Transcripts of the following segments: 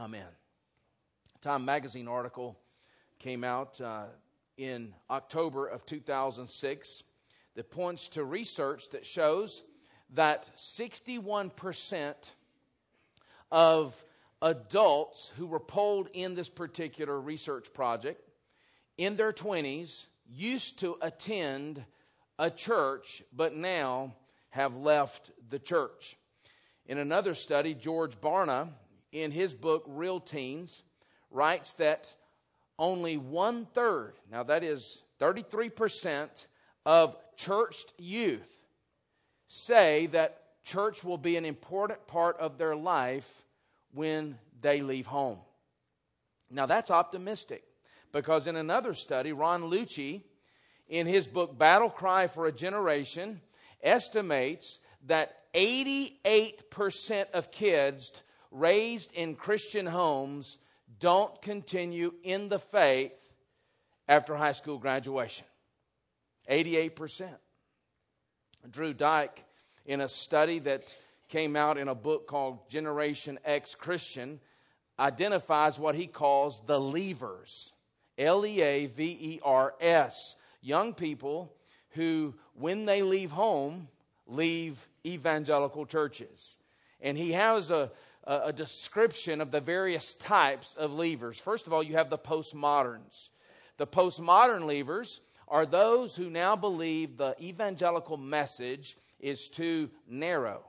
Amen. Time magazine article came out uh, in October of 2006 that points to research that shows that 61% of adults who were polled in this particular research project in their 20s used to attend a church, but now have left the church. In another study, George Barna, in his book Real Teens, writes that only one third, now that is 33% of churched youth, say that church will be an important part of their life when they leave home. Now that's optimistic because in another study, Ron Luce, in his book Battle Cry for a Generation, estimates that 88% of kids raised in Christian homes don't continue in the faith after high school graduation. 88%. Drew Dyck, in a study that came out in a book called Generation Ex-Christian, identifies what he calls the leavers. L E A V E R S. Young people who, when they leave home, leave evangelical churches. And he has a, a, a description of the various types of leavers. First of all, you have the postmoderns. The postmodern leavers are those who now believe the evangelical message is too narrow.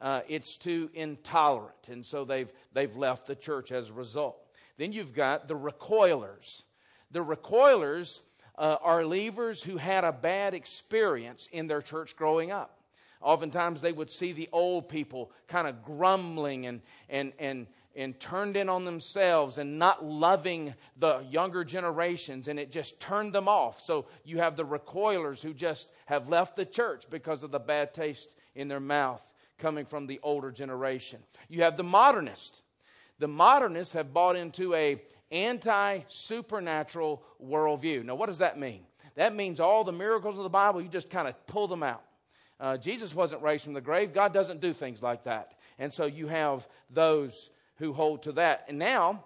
Uh, it's too intolerant, and so they've, they've left the church as a result. Then you've got the recoilers. The recoilers uh, are leavers who had a bad experience in their church growing up. Oftentimes they would see the old people kind of grumbling and, and, and, and turned in on themselves and not loving the younger generations, and it just turned them off. So you have the recoilers who just have left the church because of the bad taste in their mouth coming from the older generation. You have the modernists. The modernists have bought into a anti supernatural worldview. Now, what does that mean? That means all the miracles of the Bible, you just kind of pull them out. Uh, Jesus wasn't raised from the grave. God doesn't do things like that. And so you have those who hold to that. And now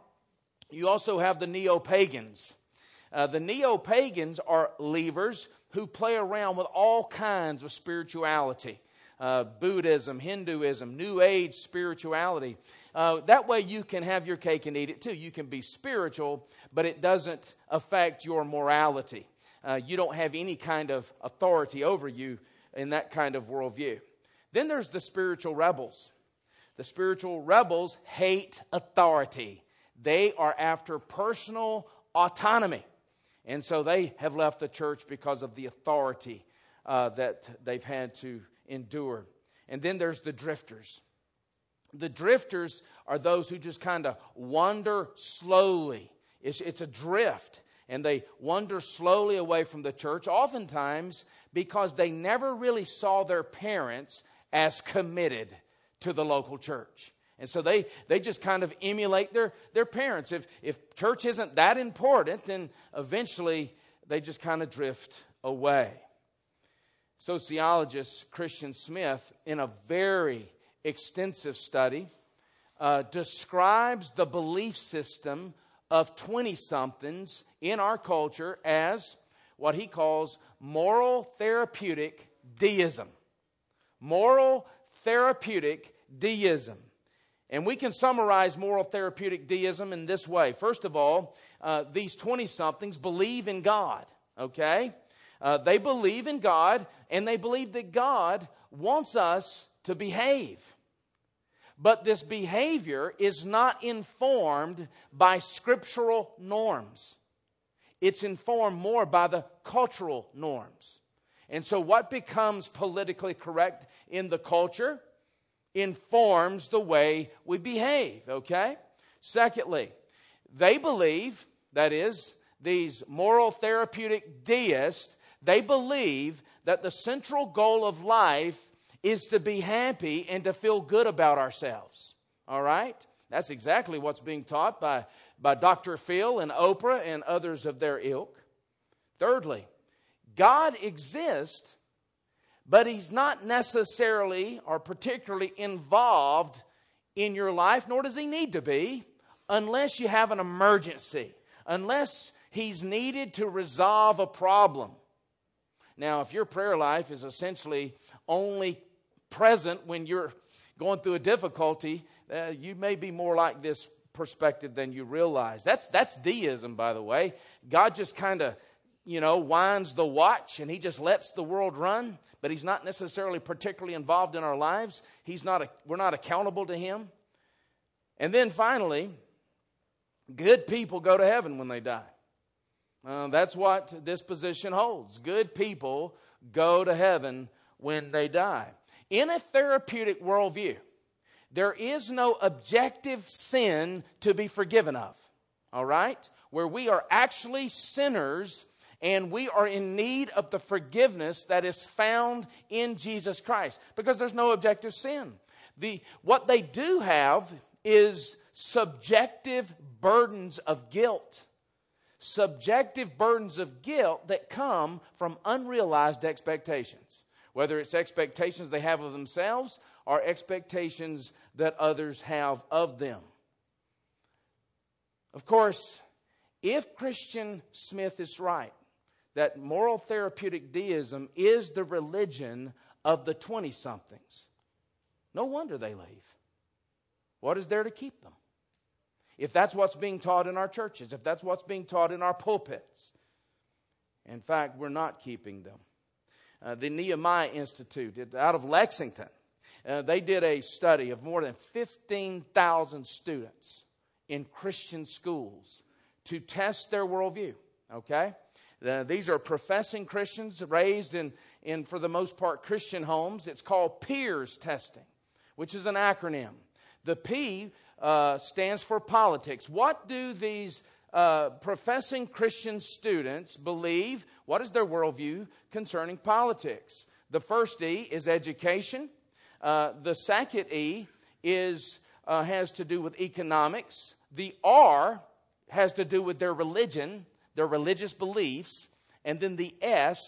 you also have the neo pagans. Uh, the neo pagans are leavers who play around with all kinds of spirituality. Uh, Buddhism, Hinduism, New Age spirituality. Uh, that way you can have your cake and eat it too. You can be spiritual, but it doesn't affect your morality. Uh, you don't have any kind of authority over you in that kind of worldview. Then there's the spiritual rebels. The spiritual rebels hate authority, they are after personal autonomy. And so they have left the church because of the authority uh, that they've had to endure. And then there's the drifters. The drifters are those who just kind of wander slowly. It's, it's a drift, and they wander slowly away from the church. Oftentimes, because they never really saw their parents as committed to the local church. And so they, they just kind of emulate their, their parents. If, if church isn't that important, then eventually they just kind of drift away. Sociologist Christian Smith, in a very extensive study, uh, describes the belief system of 20 somethings in our culture as what he calls moral therapeutic deism. Moral therapeutic deism. And we can summarize moral therapeutic deism in this way. First of all, uh, these 20 somethings believe in God, okay? Uh, they believe in God, and they believe that God wants us to behave. But this behavior is not informed by scriptural norms it's informed more by the cultural norms. And so, what becomes politically correct in the culture informs the way we behave, okay? Secondly, they believe, that is, these moral therapeutic deists, they believe that the central goal of life is to be happy and to feel good about ourselves. All right? That's exactly what's being taught by by Dr. Phil and Oprah and others of their ilk. Thirdly, God exists, but He's not necessarily or particularly involved in your life, nor does He need to be, unless you have an emergency, unless he's needed to resolve a problem. Now, if your prayer life is essentially only present when you're going through a difficulty, uh, you may be more like this perspective than you realize. That's, that's deism, by the way. God just kind of, you know, winds the watch and he just lets the world run, but he's not necessarily particularly involved in our lives. He's not a, we're not accountable to him. And then finally, good people go to heaven when they die. Uh, that's what this position holds. Good people go to heaven when they die. In a therapeutic worldview, there is no objective sin to be forgiven of. All right? Where we are actually sinners and we are in need of the forgiveness that is found in Jesus Christ because there's no objective sin. The, what they do have is subjective burdens of guilt. Subjective burdens of guilt that come from unrealized expectations. Whether it's expectations they have of themselves or expectations that others have of them. Of course, if Christian Smith is right, that moral therapeutic deism is the religion of the 20 somethings, no wonder they leave. What is there to keep them? If that's what's being taught in our churches, if that's what's being taught in our pulpits. In fact, we're not keeping them. Uh, the Nehemiah Institute out of Lexington uh, they did a study of more than 15,000 students in Christian schools to test their worldview. Okay? Uh, these are professing Christians raised in, in, for the most part, Christian homes. It's called PEERS testing, which is an acronym. The P uh, stands for politics. What do these uh, professing Christian students believe? What is their worldview concerning politics? The first E is education. Uh, the second E is, uh, has to do with economics. The R has to do with their religion, their religious beliefs. And then the S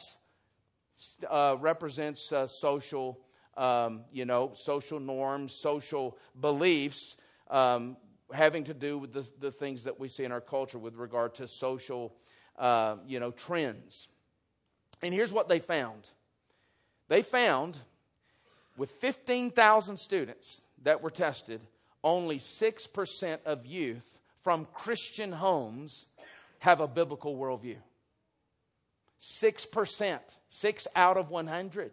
uh, represents uh, social, um, you know, social norms, social beliefs, um, having to do with the, the, things that we see in our culture with regard to social, uh, you know, trends. And here's what they found. They found with 15,000 students that were tested, only 6% of youth from Christian homes have a biblical worldview. 6%, 6 out of 100.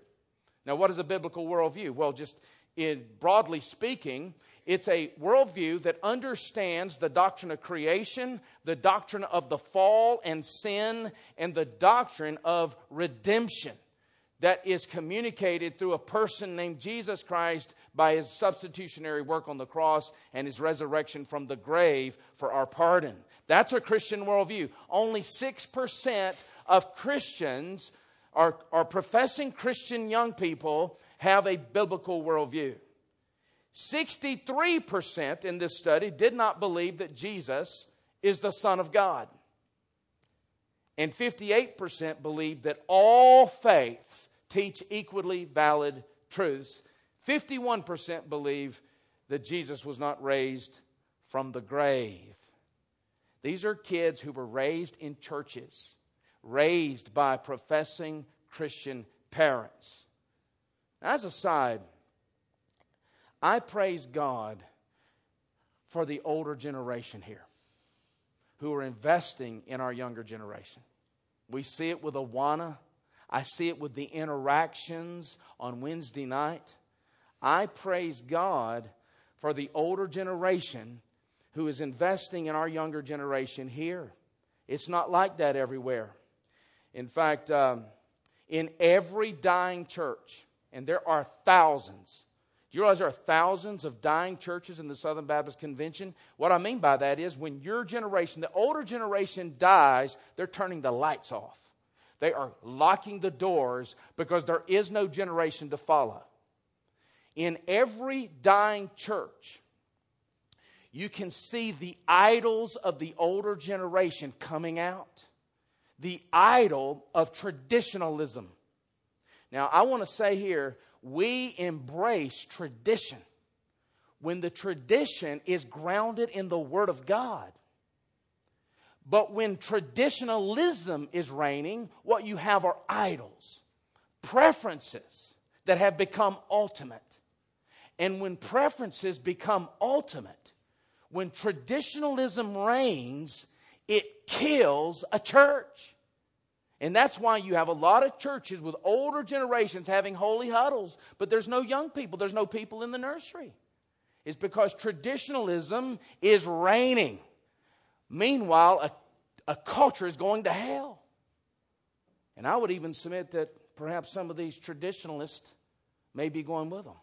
Now, what is a biblical worldview? Well, just in broadly speaking, it's a worldview that understands the doctrine of creation, the doctrine of the fall and sin, and the doctrine of redemption that is communicated through a person named Jesus Christ by his substitutionary work on the cross and his resurrection from the grave for our pardon. That's a Christian worldview. Only 6% of Christians are, are professing Christian young people have a biblical worldview. 63% in this study did not believe that Jesus is the Son of God. And 58% believed that all faiths teach equally valid truths. 51% believe that Jesus was not raised from the grave. These are kids who were raised in churches, raised by professing Christian parents. As a side, I praise God for the older generation here who are investing in our younger generation. We see it with Awana I see it with the interactions on Wednesday night. I praise God for the older generation who is investing in our younger generation here. It's not like that everywhere. In fact, um, in every dying church, and there are thousands. Do you realize there are thousands of dying churches in the Southern Baptist Convention? What I mean by that is when your generation, the older generation dies, they're turning the lights off. They are locking the doors because there is no generation to follow. In every dying church, you can see the idols of the older generation coming out. The idol of traditionalism. Now, I want to say here, we embrace tradition. when the tradition is grounded in the Word of God. But when traditionalism is reigning, what you have are idols, preferences that have become ultimate. And when preferences become ultimate, when traditionalism reigns, it kills a church. And that's why you have a lot of churches with older generations having holy huddles, but there's no young people, there's no people in the nursery. It's because traditionalism is reigning. Meanwhile, a, a culture is going to hell. And I would even submit that perhaps some of these traditionalists may be going with them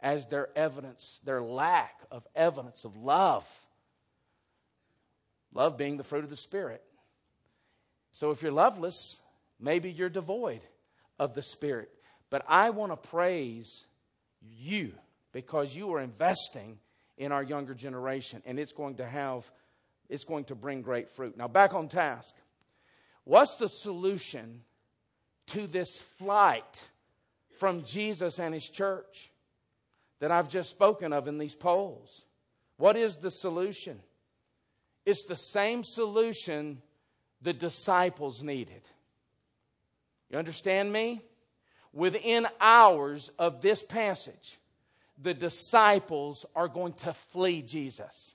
as their evidence, their lack of evidence of love. Love being the fruit of the Spirit. So if you're loveless, maybe you're devoid of the Spirit. But I want to praise you because you are investing in our younger generation and it's going to have it's going to bring great fruit. Now back on task. What's the solution to this flight from Jesus and his church that I've just spoken of in these polls? What is the solution? It's the same solution the disciples needed. You understand me? Within hours of this passage, the disciples are going to flee Jesus.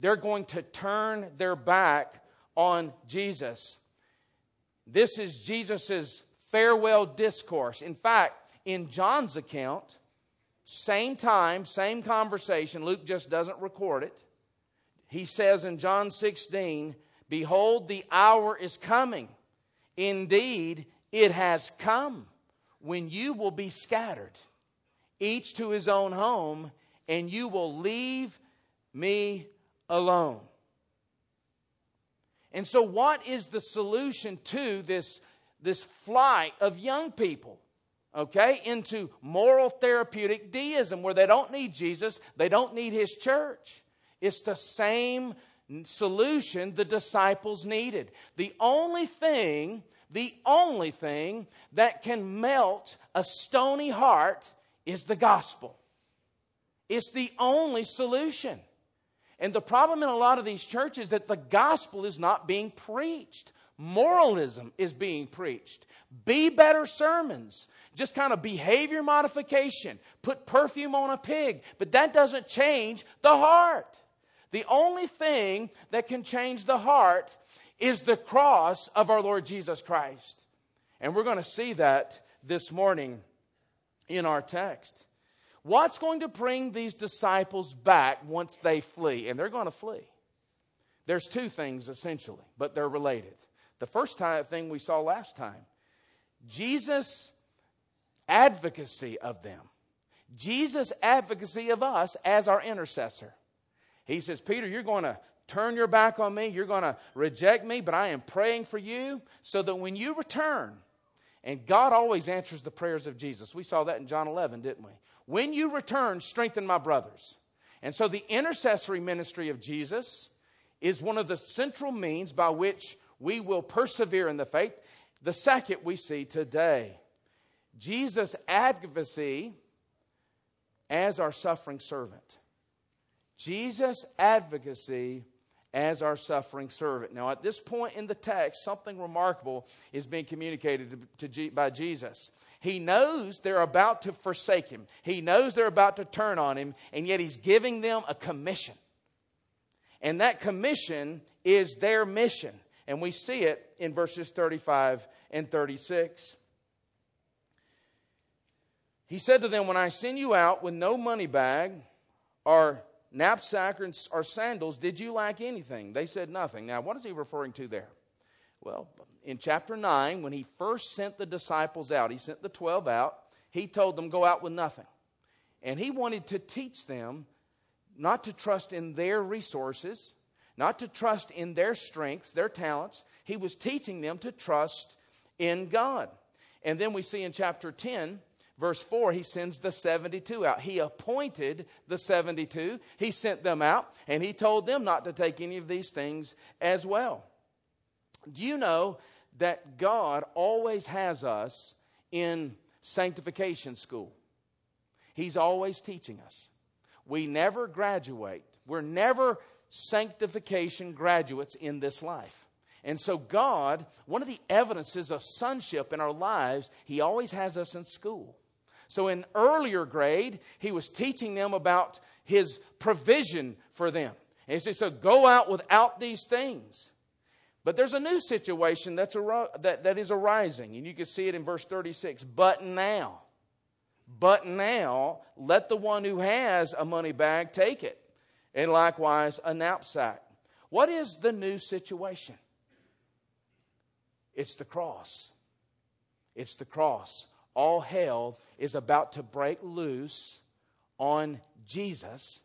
They're going to turn their back on Jesus. This is Jesus' farewell discourse. In fact, in John's account, same time, same conversation, Luke just doesn't record it. He says in John 16, Behold, the hour is coming. Indeed, it has come when you will be scattered, each to his own home, and you will leave me alone. And so, what is the solution to this, this flight of young people? Okay, into moral therapeutic deism where they don't need Jesus, they don't need his church. It's the same solution the disciples needed. The only thing, the only thing that can melt a stony heart is the gospel. It's the only solution. And the problem in a lot of these churches is that the gospel is not being preached. Moralism is being preached. Be better sermons. Just kind of behavior modification. Put perfume on a pig. But that doesn't change the heart. The only thing that can change the heart is the cross of our Lord Jesus Christ. And we're going to see that this morning in our text. What's going to bring these disciples back once they flee? And they're going to flee. There's two things essentially, but they're related. The first time, thing we saw last time Jesus' advocacy of them, Jesus' advocacy of us as our intercessor. He says, Peter, you're going to turn your back on me. You're going to reject me, but I am praying for you so that when you return, and God always answers the prayers of Jesus. We saw that in John 11, didn't we? When you return, strengthen my brothers. And so the intercessory ministry of Jesus is one of the central means by which we will persevere in the faith. The second we see today Jesus' advocacy as our suffering servant. Jesus' advocacy as our suffering servant. Now, at this point in the text, something remarkable is being communicated to, to, by Jesus. He knows they're about to forsake him, he knows they're about to turn on him, and yet he's giving them a commission. And that commission is their mission. And we see it in verses 35 and 36. He said to them, When I send you out with no money bag or knapsack or sandals, did you lack anything? They said nothing. Now, what is he referring to there? Well, in chapter 9, when he first sent the disciples out, he sent the 12 out, he told them, Go out with nothing. And he wanted to teach them not to trust in their resources, not to trust in their strengths, their talents. He was teaching them to trust in God. And then we see in chapter 10, Verse 4, he sends the 72 out. He appointed the 72. He sent them out, and he told them not to take any of these things as well. Do you know that God always has us in sanctification school? He's always teaching us. we never graduate. We're never sanctification graduates in this life. And so, God, one of the evidences of sonship in our lives, He always has us in school. So, in earlier grade, He was teaching them about His provision for them. And He said, So Go out without these things. But there's a new situation that's ar- that, that is arising, and you can see it in verse 36. But now, but now, let the one who has a money bag take it, and likewise a knapsack. What is the new situation? It's the cross. It's the cross. All hell is about to break loose on Jesus,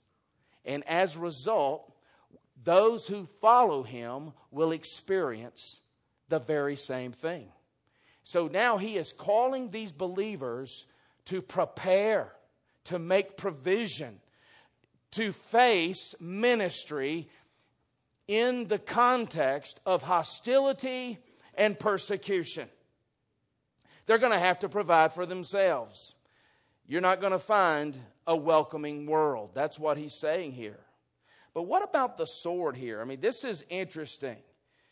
and as a result, those who follow him will experience the very same thing. So now he is calling these believers to prepare, to make provision, to face ministry in the context of hostility and persecution. They're going to have to provide for themselves. You're not going to find a welcoming world. That's what he's saying here. But what about the sword here? I mean, this is interesting.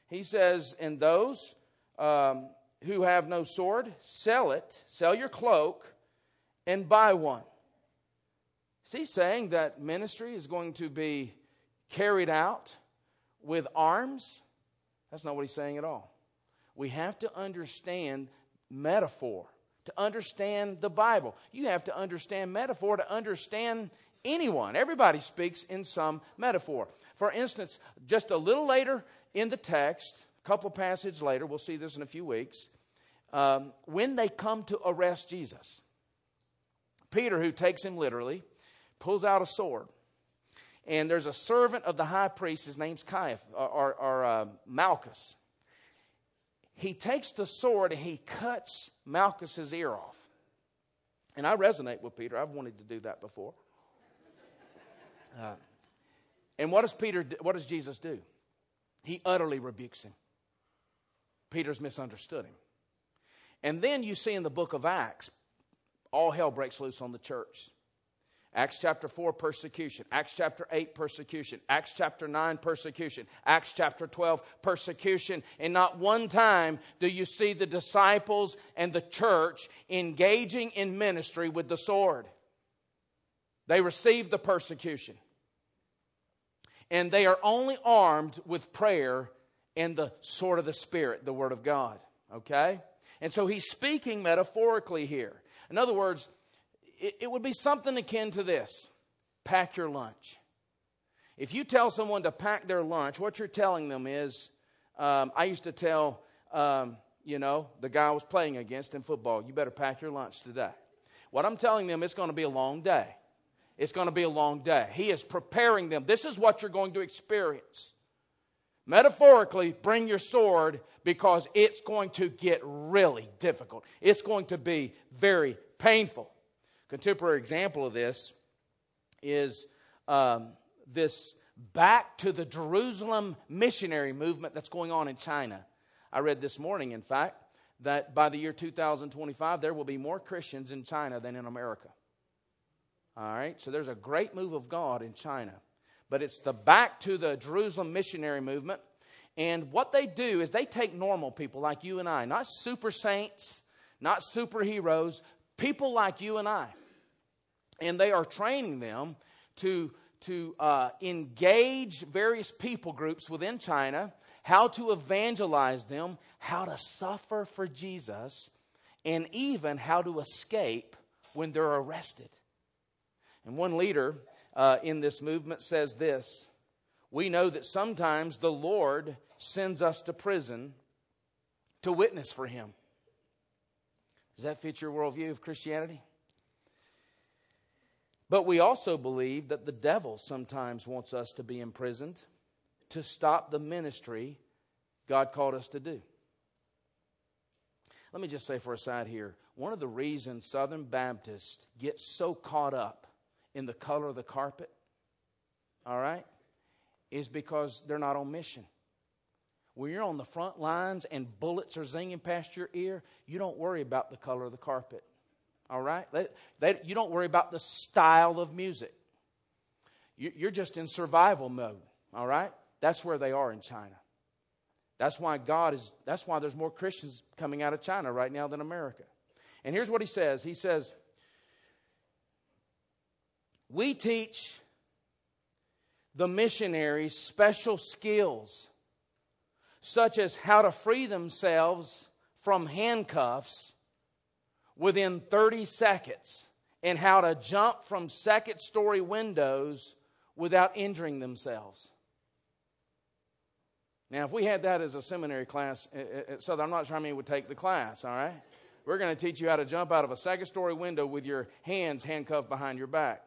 He says, And those um, who have no sword, sell it, sell your cloak, and buy one. Is he saying that ministry is going to be carried out with arms? That's not what he's saying at all. We have to understand metaphor to understand the Bible. You have to understand metaphor to understand anyone. Everybody speaks in some metaphor. For instance, just a little later in the text, a couple passages later, we'll see this in a few weeks, um, when they come to arrest Jesus, Peter, who takes him literally, pulls out a sword. And there's a servant of the high priest, his name's Caiaphas, or, or, or uh, Malchus. He takes the sword and he cuts Malchus's ear off. And I resonate with Peter. I've wanted to do that before. Uh, and what does Peter? What does Jesus do? He utterly rebukes him. Peter's misunderstood him. And then you see in the book of Acts, all hell breaks loose on the church. Acts chapter 4, persecution. Acts chapter 8, persecution. Acts chapter 9, persecution. Acts chapter 12, persecution. And not one time do you see the disciples and the church engaging in ministry with the sword. They receive the persecution. And they are only armed with prayer and the sword of the Spirit, the Word of God. Okay? And so he's speaking metaphorically here. In other words, it, it would be something akin to this pack your lunch. If you tell someone to pack their lunch, what you're telling them is, um, I used to tell, um, you know, the guy I was playing against in football, you better pack your lunch today. What I'm telling them, it's going to be a long day. It's going to be a long day. He is preparing them. This is what you're going to experience. Metaphorically, bring your sword because it's going to get really difficult. It's going to be very painful. Contemporary example of this is um, this back to the Jerusalem missionary movement that's going on in China. I read this morning, in fact, that by the year 2025, there will be more Christians in China than in America. All right, so there's a great move of God in China. But it's the back to the Jerusalem missionary movement. And what they do is they take normal people like you and I, not super saints, not superheroes, people like you and I. And they are training them to, to uh, engage various people groups within China, how to evangelize them, how to suffer for Jesus, and even how to escape when they're arrested. And one leader uh, in this movement says this We know that sometimes the Lord sends us to prison to witness for Him. Does that fit your worldview of Christianity? But we also believe that the devil sometimes wants us to be imprisoned to stop the ministry God called us to do. Let me just say for a side here one of the reasons Southern Baptists get so caught up in the color of the carpet, all right, is because they're not on mission. When you're on the front lines and bullets are zinging past your ear, you don't worry about the color of the carpet. All right? They, they, you don't worry about the style of music. you're just in survival mode, all right? That's where they are in China. That's why God is, that's why there's more Christians coming out of China right now than America. And here's what he says He says, We teach the missionaries special skills, such as how to free themselves from handcuffs within 30 seconds and how to jump from second story windows without injuring themselves. Now, if we had that as a seminary class eh, eh, eh, at Southern, I'm not sure how many would take the class, all right? We're going to teach you how to jump out of a second story window with your hands handcuffed behind your back.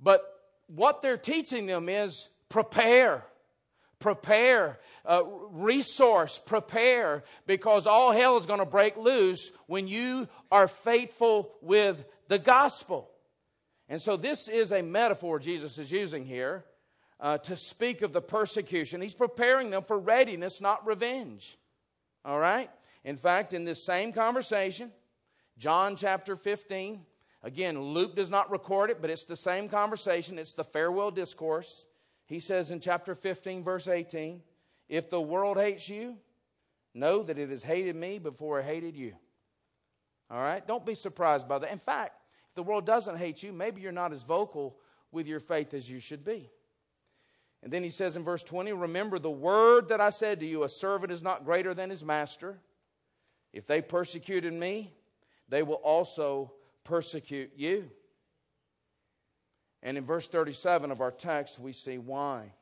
But what they're teaching them is prepare. Prepare, uh, resource, prepare, because all hell is going to break loose when you are faithful with the gospel. And so, this is a metaphor Jesus is using here uh, to speak of the persecution. He's preparing them for readiness, not revenge. All right? In fact, in this same conversation, John chapter 15, again, Luke does not record it, but it's the same conversation. It's the farewell discourse. He says in chapter 15, verse 18, If the world hates you, know that it has hated me before it hated you. All right? Don't be surprised by that. In fact, if the world doesn't hate you, maybe you're not as vocal with your faith as you should be. And then he says in verse 20, Remember the word that I said to you, a servant is not greater than his master. If they persecuted me, they will also persecute you. And in verse 37 of our text, we see why.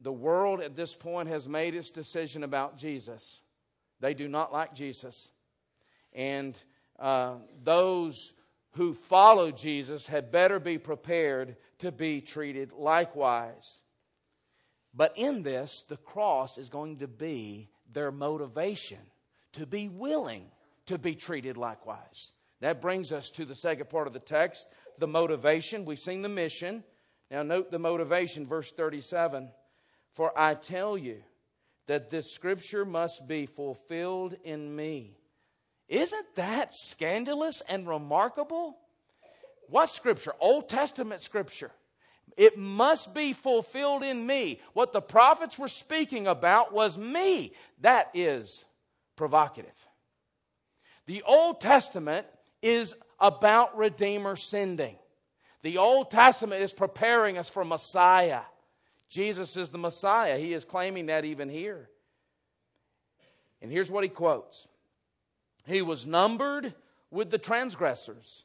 The world at this point has made its decision about Jesus. They do not like Jesus. And uh, those who follow Jesus had better be prepared to be treated likewise. But in this, the cross is going to be their motivation to be willing to be treated likewise. That brings us to the second part of the text the motivation. We've seen the mission. Now, note the motivation, verse 37. For I tell you that this scripture must be fulfilled in me. Isn't that scandalous and remarkable? What scripture? Old Testament scripture. It must be fulfilled in me. What the prophets were speaking about was me. That is provocative. The Old Testament is about Redeemer sending. The Old Testament is preparing us for Messiah. Jesus is the Messiah. He is claiming that even here. And here's what he quotes He was numbered with the transgressors.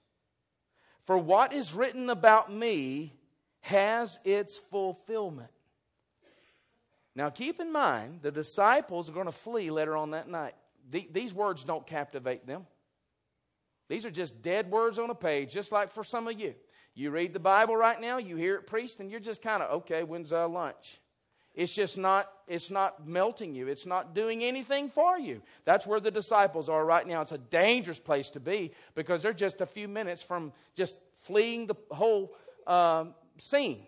For what is written about me has its fulfillment. Now, keep in mind, the disciples are going to flee later on that night. these words don't captivate them. These are just dead words on a page, just like for some of you. You read the Bible right now, you hear it preached, and you're just kind of, okay, when's our lunch? It's just not, it's not melting you. It's not doing anything for you. That's where the disciples are right now. It's a dangerous place to be because they're just a few minutes from just fleeing the whole um, scene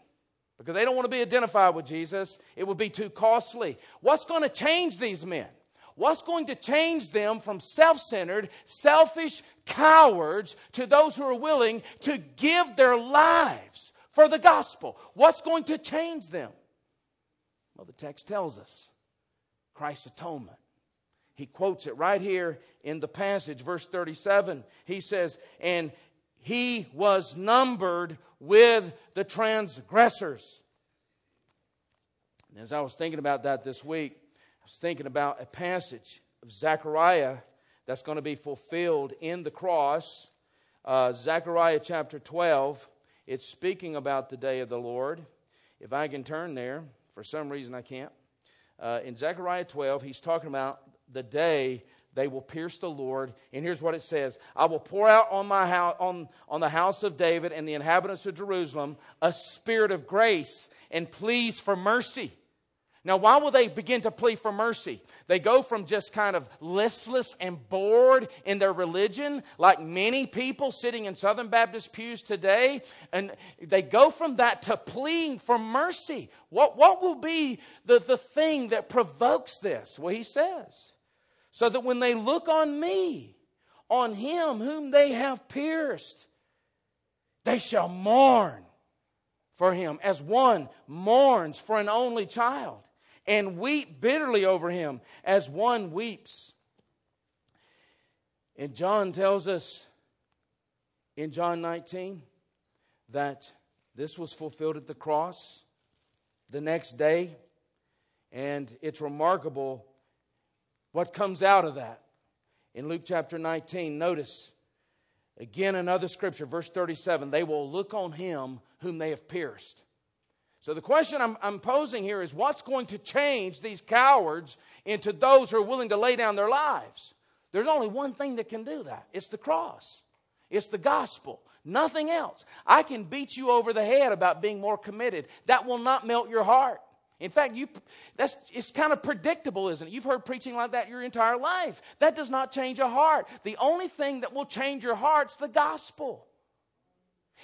because they don't want to be identified with Jesus. It would be too costly. What's going to change these men? What's going to change them from self centered, selfish cowards to those who are willing to give their lives for the gospel? What's going to change them? Well, the text tells us Christ's atonement. He quotes it right here in the passage, verse 37. He says, And he was numbered with the transgressors. And as I was thinking about that this week, was thinking about a passage of Zechariah that's going to be fulfilled in the cross. Uh, Zechariah chapter 12. It's speaking about the day of the Lord. If I can turn there, for some reason, I can't. Uh, in Zechariah 12, he's talking about the day they will pierce the Lord. And here's what it says I will pour out on, my house, on, on the house of David and the inhabitants of Jerusalem a spirit of grace and pleas for mercy now, why will they begin to plead for mercy? They go from just kind of listless and bored in their religion, like many people sitting in Southern Baptist pews today, and they go from that to pleading for mercy. What, what will be the, the thing that provokes this? Well, he says, so that when they look on me, on him whom they have pierced, they shall mourn for him, as one mourns for an only child, and weep bitterly over him, as one weeps. And John tells us in John 19 that this was fulfilled at the cross the next day, and it's remarkable what comes out of that. In Luke chapter 19, notice again another scripture, verse 37 they will look on him whom they have pierced. So the question I'm, I'm, posing here is what's going to change these cowards into those who are willing to lay down their lives? There's only one thing that can do that it's the cross, it's the gospel. Nothing else. I can beat you over the head about being more committed. That will not melt your heart. In fact, you, that's, it's kind of predictable, isn't it? You've heard preaching like that your entire life. That does not change a heart. The only thing that will change your heart's the gospel.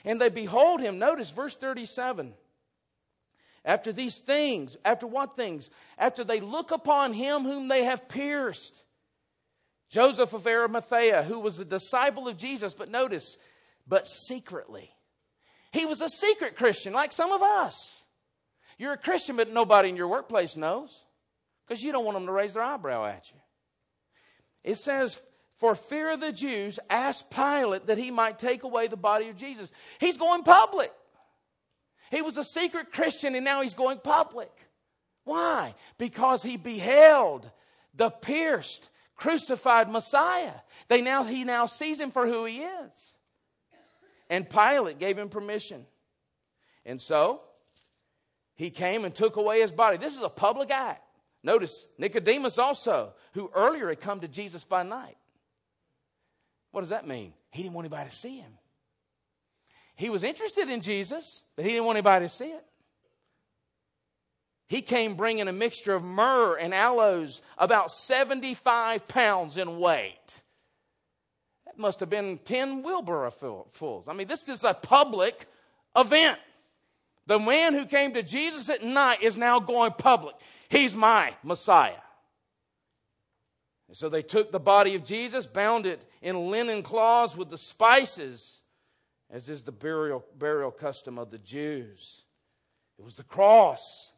And they behold him. Notice verse 37. After these things, after what things? After they look upon him whom they have pierced. Joseph of Arimathea, who was a disciple of Jesus, but notice, but secretly. He was a secret Christian, like some of us. You're a Christian, but nobody in your workplace knows because you don't want them to raise their eyebrow at you. It says, for fear of the Jews, asked Pilate that he might take away the body of Jesus. He's going public. He was a secret Christian and now he's going public. Why? Because he beheld the pierced, crucified Messiah. They now, he now sees him for who he is. And Pilate gave him permission. And so, he came and took away his body. This is a public act. Notice Nicodemus also, who earlier had come to Jesus by night. What does that mean? He didn't want anybody to see him. He was interested in Jesus, but he didn't want anybody to see it. He came bringing a mixture of myrrh and aloes, about 75 pounds in weight. That must have been 10 wheelbarrow fulls. I mean, this is a public event. The man who came to Jesus at night is now going public. He's my Messiah. And so they took the body of Jesus, bound it in linen cloths with the spices, as is the burial, burial custom of the Jews. It was the cross.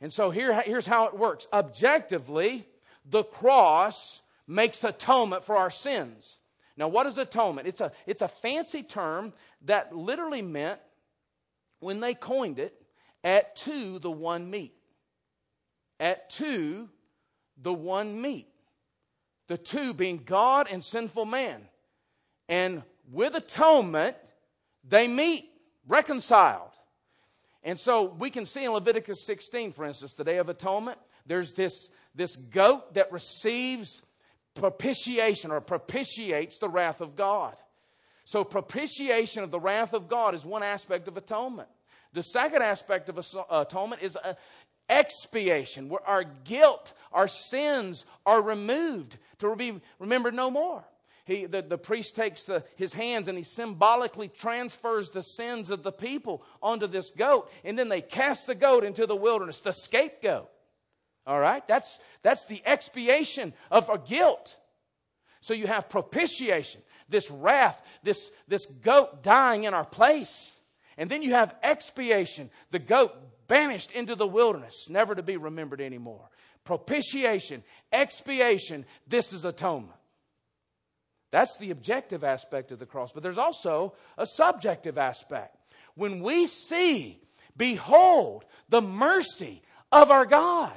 And so here, here's how it works. Objectively, the cross makes atonement for our sins. Now, what is atonement? It's a, it's a fancy term that literally meant, when they coined it, at two the one meat. At two the one meat the two being God and sinful man. And with atonement, they meet, reconciled. And so we can see in Leviticus 16, for instance, the Day of Atonement, there's this, this goat that receives propitiation or propitiates the wrath of God. So, propitiation of the wrath of God is one aspect of atonement. The second aspect of atonement is uh, expiation, where our guilt, our sins are removed to be remembered no more. He, the, the priest takes the, his hands and he symbolically transfers the sins of the people onto this goat, and then they cast the goat into the wilderness, the scapegoat. All right? That's, that's the expiation of our guilt. So you have propitiation, this wrath, this, this goat dying in our place. And then you have expiation, the goat banished into the wilderness, never to be remembered anymore. Propitiation, expiation, this is atonement. That's the objective aspect of the cross. But there's also a subjective aspect. When we see, behold, the mercy of our God,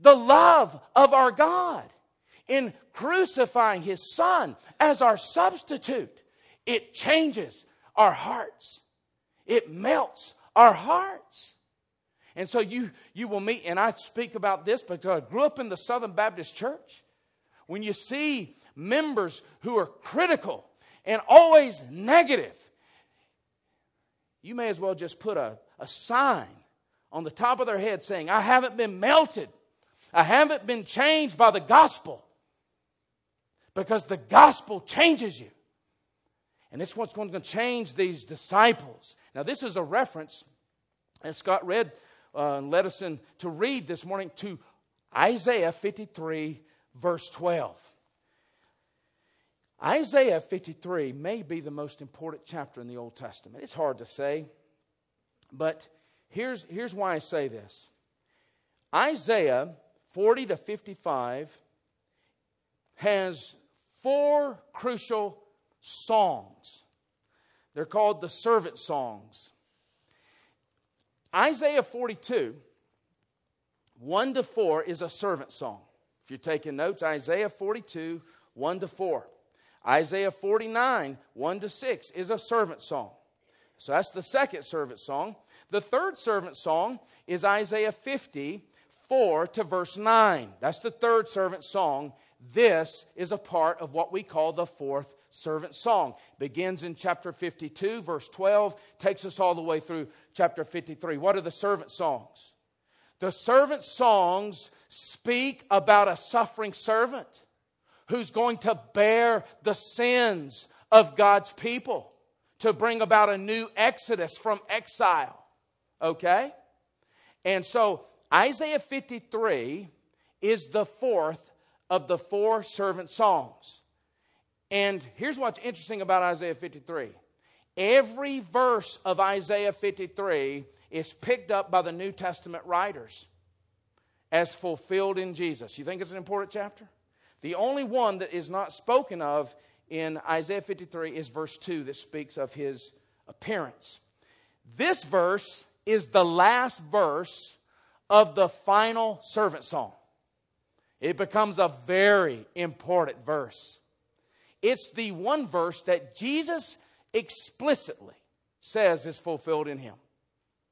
the love of our God in crucifying his son as our substitute, it changes our hearts. It melts our hearts. And so you, you will meet, and I speak about this because I grew up in the Southern Baptist Church. When you see members who are critical and always negative, you may as well just put a, a sign on the top of their head saying, I haven't been melted. I haven't been changed by the gospel. Because the gospel changes you. And this is what's going to change these disciples. Now, this is a reference, as Scott read uh, led us in to read this morning to Isaiah 53, verse 12. Isaiah 53 may be the most important chapter in the Old Testament. It's hard to say, But here's, here's why I say this Isaiah 40 to 55 has four crucial songs. They're called the servant songs. Isaiah 42, 1 to 4, is a servant song. If you're taking notes, Isaiah 42, 1 to 4. Isaiah 49, 1 to 6 is a servant song. So that's the second servant song. The third servant song is Isaiah 50, 4 to verse 9. That's the third servant song. This is a part of what we call the fourth servant song. Begins in chapter 52, verse 12, takes us all the way through chapter 53. What are the servant songs? The servant songs speak about a suffering servant who's going to bear the sins of God's people to bring about a new exodus from exile. Okay? And so Isaiah 53 is the fourth of the four servant songs. And here's what's interesting about Isaiah 53 every verse of Isaiah 53 is picked up by the New Testament writers as fulfilled in Jesus. You think it's an important chapter? The only one that is not spoken of in Isaiah 53 is verse 2 that speaks of his appearance. This verse is the last verse of the final servant song. It becomes a very important verse. It's the one verse that Jesus explicitly says is fulfilled in him.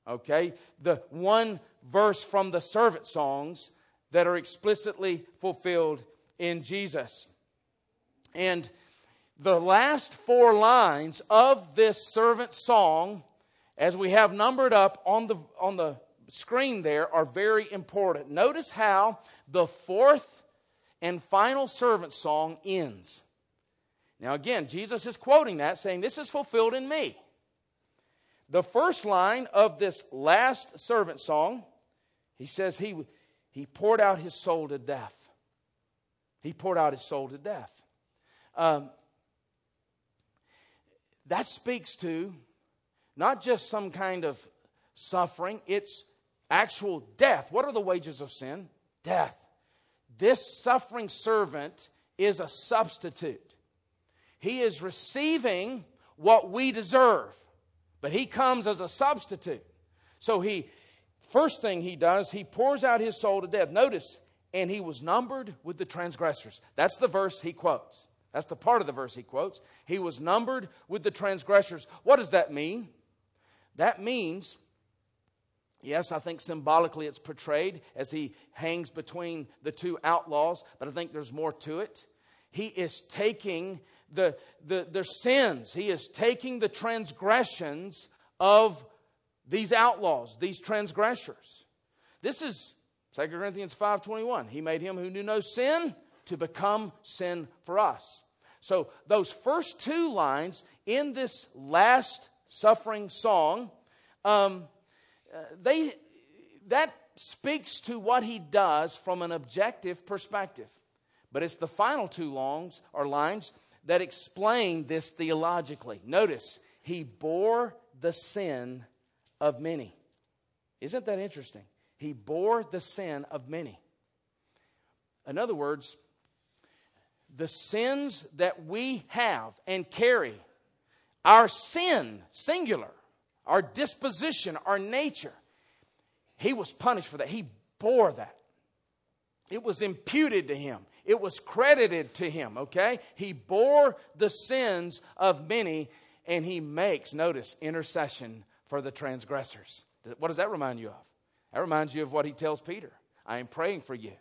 Okay? The one verse from the servant songs that are explicitly fulfilled in Jesus. And the last four lines of this servant song, as we have numbered up on the, on the screen there, are very important. Notice how the fourth and final servant song ends. Now, again, Jesus is quoting that, saying, This is fulfilled in me. The first line of this last servant song, he says he, he poured out his soul to death. He poured out his soul to death. Um, that speaks to not just some kind of suffering, it's actual death. What are the wages of sin? Death. This suffering servant is a substitute. He is receiving what we deserve, but he comes as a substitute. So he, first thing he does, he pours out his soul to death. Notice, and he was numbered with the transgressors. That's the verse he quotes. That's the part of the verse he quotes. He was numbered with the transgressors. What does that mean? That means, yes, I think symbolically it's portrayed as he hangs between the two outlaws, but I think there's more to it. He is taking the, the, their sins, he is taking the transgressions of these outlaws, these transgressors. This is 2 Corinthians 5:21. He made him who knew no sin to become sin for us. So, those first two lines in this last suffering song, um, uh, they, that speaks to what he does from an objective perspective. But it's the final two longs or lines that explain this theologically. Notice, he bore the sin of many. Isn't that interesting? He bore the sin of many. In other words, the sins that we have and carry, our sin, singular, our disposition, our nature, he was punished for that. He bore that. It was imputed to him. It was credited to him, okay? He bore the sins of many and he makes, notice, intercession for the transgressors. What does that remind you of? That reminds you of what he tells Peter I am praying for you.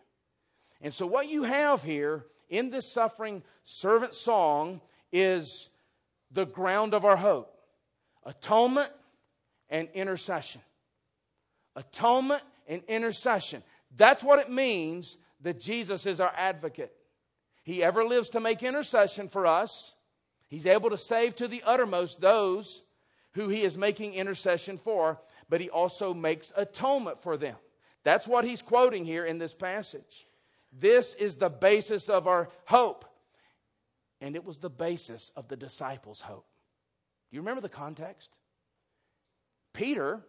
And so, what you have here in this suffering servant song is the ground of our hope atonement and intercession. Atonement and intercession. That's what it means that Jesus is our advocate. He ever lives to make intercession for us. He's able to save to the uttermost those who he is making intercession for, but he also makes atonement for them. That's what he's quoting here in this passage. This is the basis of our hope. And it was the basis of the disciples' hope. Do you remember the context? Peter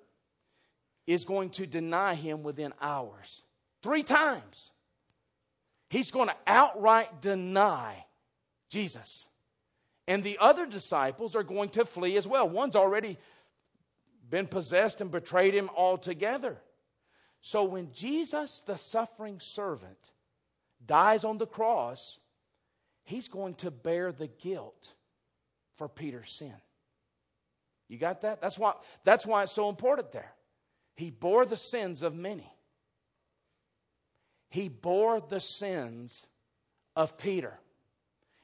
is going to deny him within hours. Three times. He's going to outright deny Jesus. And the other disciples are going to flee as well. One's already been possessed and betrayed him altogether. So when Jesus, the suffering servant, dies on the cross, he's going to bear the guilt for Peter's sin. You got that? That's why, that's why it's so important there. He bore the sins of many. He bore the sins of Peter.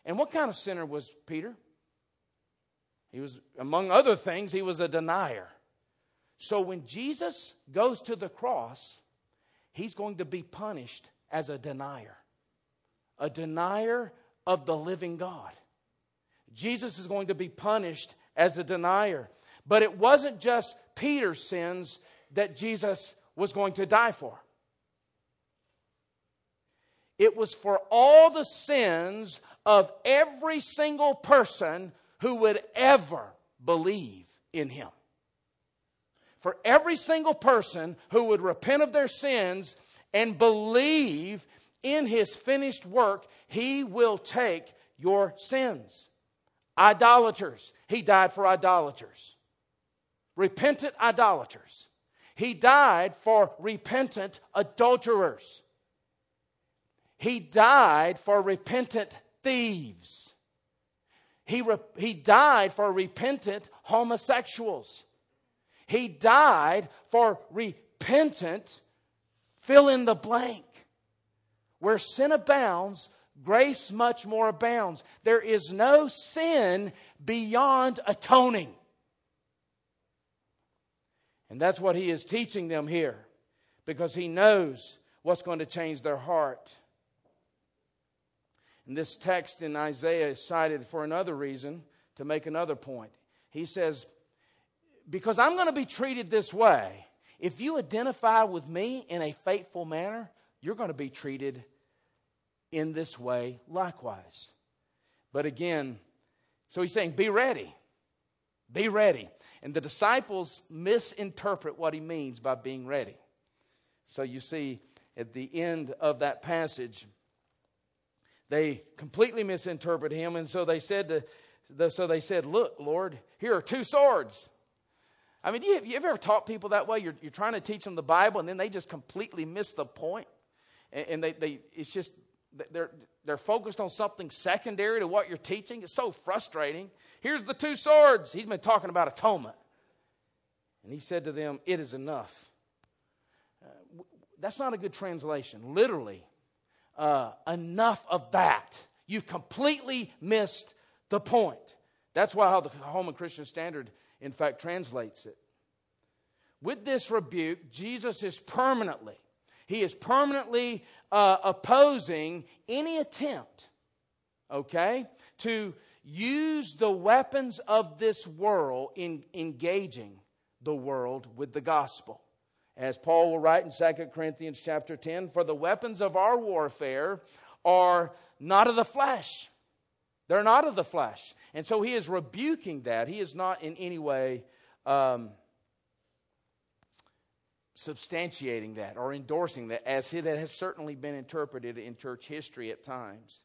And what kind of sinner was Peter? He was, among other things, he was a denier. So when Jesus goes to the cross, he's going to be punished as a denier, a denier of the living God. Jesus is going to be punished as a denier. But it wasn't just Peter's sins that Jesus was going to die for. It was for all the sins of every single person who would ever believe in him. For every single person who would repent of their sins and believe in his finished work, he will take your sins. Idolaters, he died for idolaters repentant idolaters. He died for repentant adulterers. He died for repentant thieves. He, re- he died for repentant homosexuals. He died for repentant, fill in the blank. Where sin abounds, grace much more abounds. There is no sin beyond atoning. And that's what he is teaching them here because he knows what's going to change their heart. And this text in Isaiah is cited for another reason to make another point. He says, Because I'm going to be treated this way, if you identify with me in a faithful manner, you're going to be treated in this way likewise. But again, so he's saying, Be ready. Be ready. And the disciples misinterpret what he means by being ready. So you see, at the end of that passage, they completely misinterpret him, and so they said to, so they said, "Look, Lord, here are two swords." I mean, you, you ever taught people that way? You're, you're trying to teach them the Bible, and then they just completely miss the point, and, and they, they it's just they're they're focused on something secondary to what you're teaching. It's so frustrating. Here's the two swords. He's been talking about atonement. And he said to them, It is enough. Uh, that's not a good translation. Literally, uh, enough of that. You've completely missed the point. That's why how the Holman Christian Standard, in fact, translates it. With this rebuke, Jesus is permanently, he is permanently uh, opposing any attempt, okay, to use the weapons of this world in engaging the world with the gospel. As Paul will write in 2 Corinthians chapter 10, for the weapons of our warfare are not of the flesh. They're not of the flesh. And so he is rebuking that. He is not in any way um, substantiating that or endorsing that, as it has certainly been interpreted in church history at times.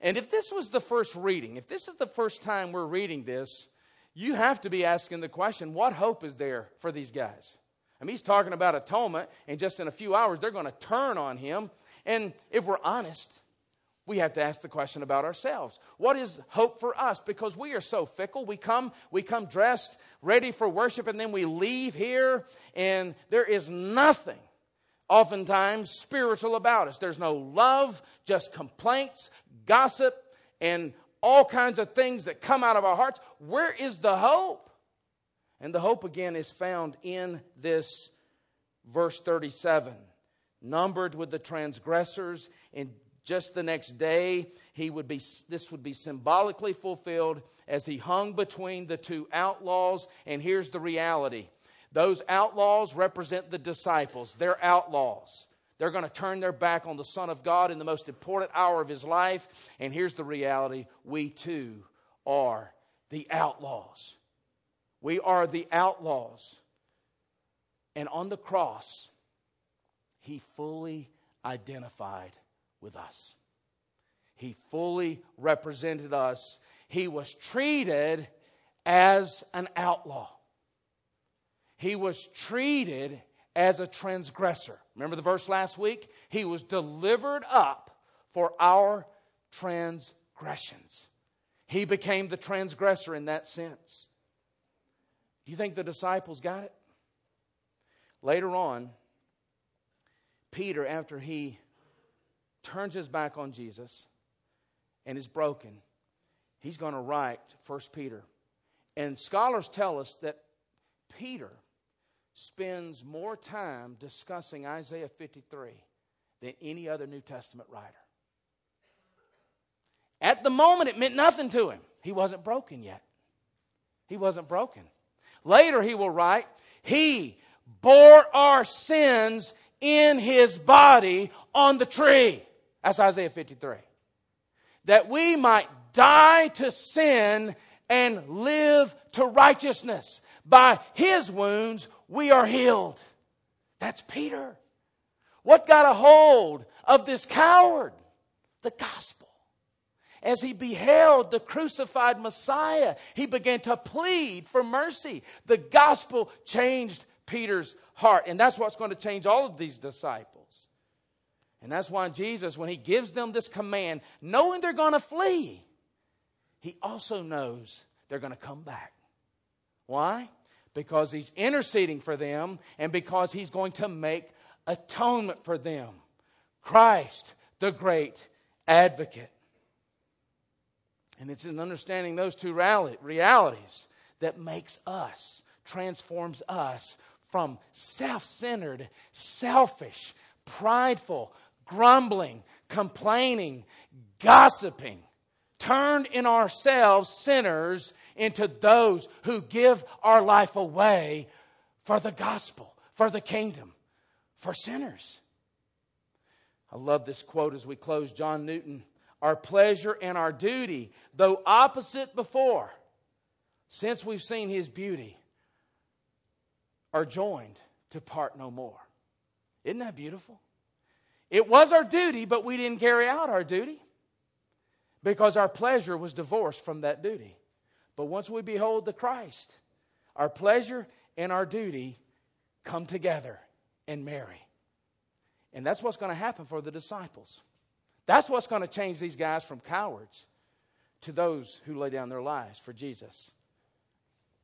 And if this was the first reading, if this is the first time we're reading this, you have to be asking the question what hope is there for these guys? I mean, he's talking about atonement, and just in a few hours, they're going to turn on him. And if we're honest, we have to ask the question about ourselves. What is hope for us? Because we are so fickle. We come, we come dressed, ready for worship, and then we leave here, and there is nothing oftentimes spiritual about us. There's no love, just complaints, gossip, and all kinds of things that come out of our hearts. Where is the hope? And the hope again is found in this verse 37. Numbered with the transgressors, and just the next day, he would be, this would be symbolically fulfilled as he hung between the two outlaws. And here's the reality those outlaws represent the disciples, they're outlaws. They're going to turn their back on the Son of God in the most important hour of his life. And here's the reality we too are the outlaws. We are the outlaws. And on the cross, he fully identified with us. He fully represented us. He was treated as an outlaw. He was treated as a transgressor. Remember the verse last week? He was delivered up for our transgressions. He became the transgressor in that sense. Do you think the disciples got it? Later on, Peter, after he turns his back on Jesus and is broken, he's going to write First Peter. And scholars tell us that Peter spends more time discussing Isaiah 53 than any other New Testament writer. At the moment, it meant nothing to him. He wasn't broken yet. He wasn't broken. Later, he will write, He bore our sins in his body on the tree. That's Isaiah 53. That we might die to sin and live to righteousness. By his wounds, we are healed. That's Peter. What got a hold of this coward? The gospel. As he beheld the crucified Messiah, he began to plead for mercy. The gospel changed Peter's heart. And that's what's going to change all of these disciples. And that's why Jesus, when he gives them this command, knowing they're going to flee, he also knows they're going to come back. Why? Because he's interceding for them and because he's going to make atonement for them. Christ, the great advocate. And it's in understanding those two realities that makes us, transforms us from self centered, selfish, prideful, grumbling, complaining, gossiping, turned in ourselves sinners into those who give our life away for the gospel, for the kingdom, for sinners. I love this quote as we close. John Newton, our pleasure and our duty, though opposite before, since we've seen his beauty, are joined to part no more. Isn't that beautiful? It was our duty, but we didn't carry out our duty because our pleasure was divorced from that duty. But once we behold the Christ, our pleasure and our duty come together and marry. And that's what's going to happen for the disciples. That's what's going to change these guys from cowards to those who lay down their lives for Jesus.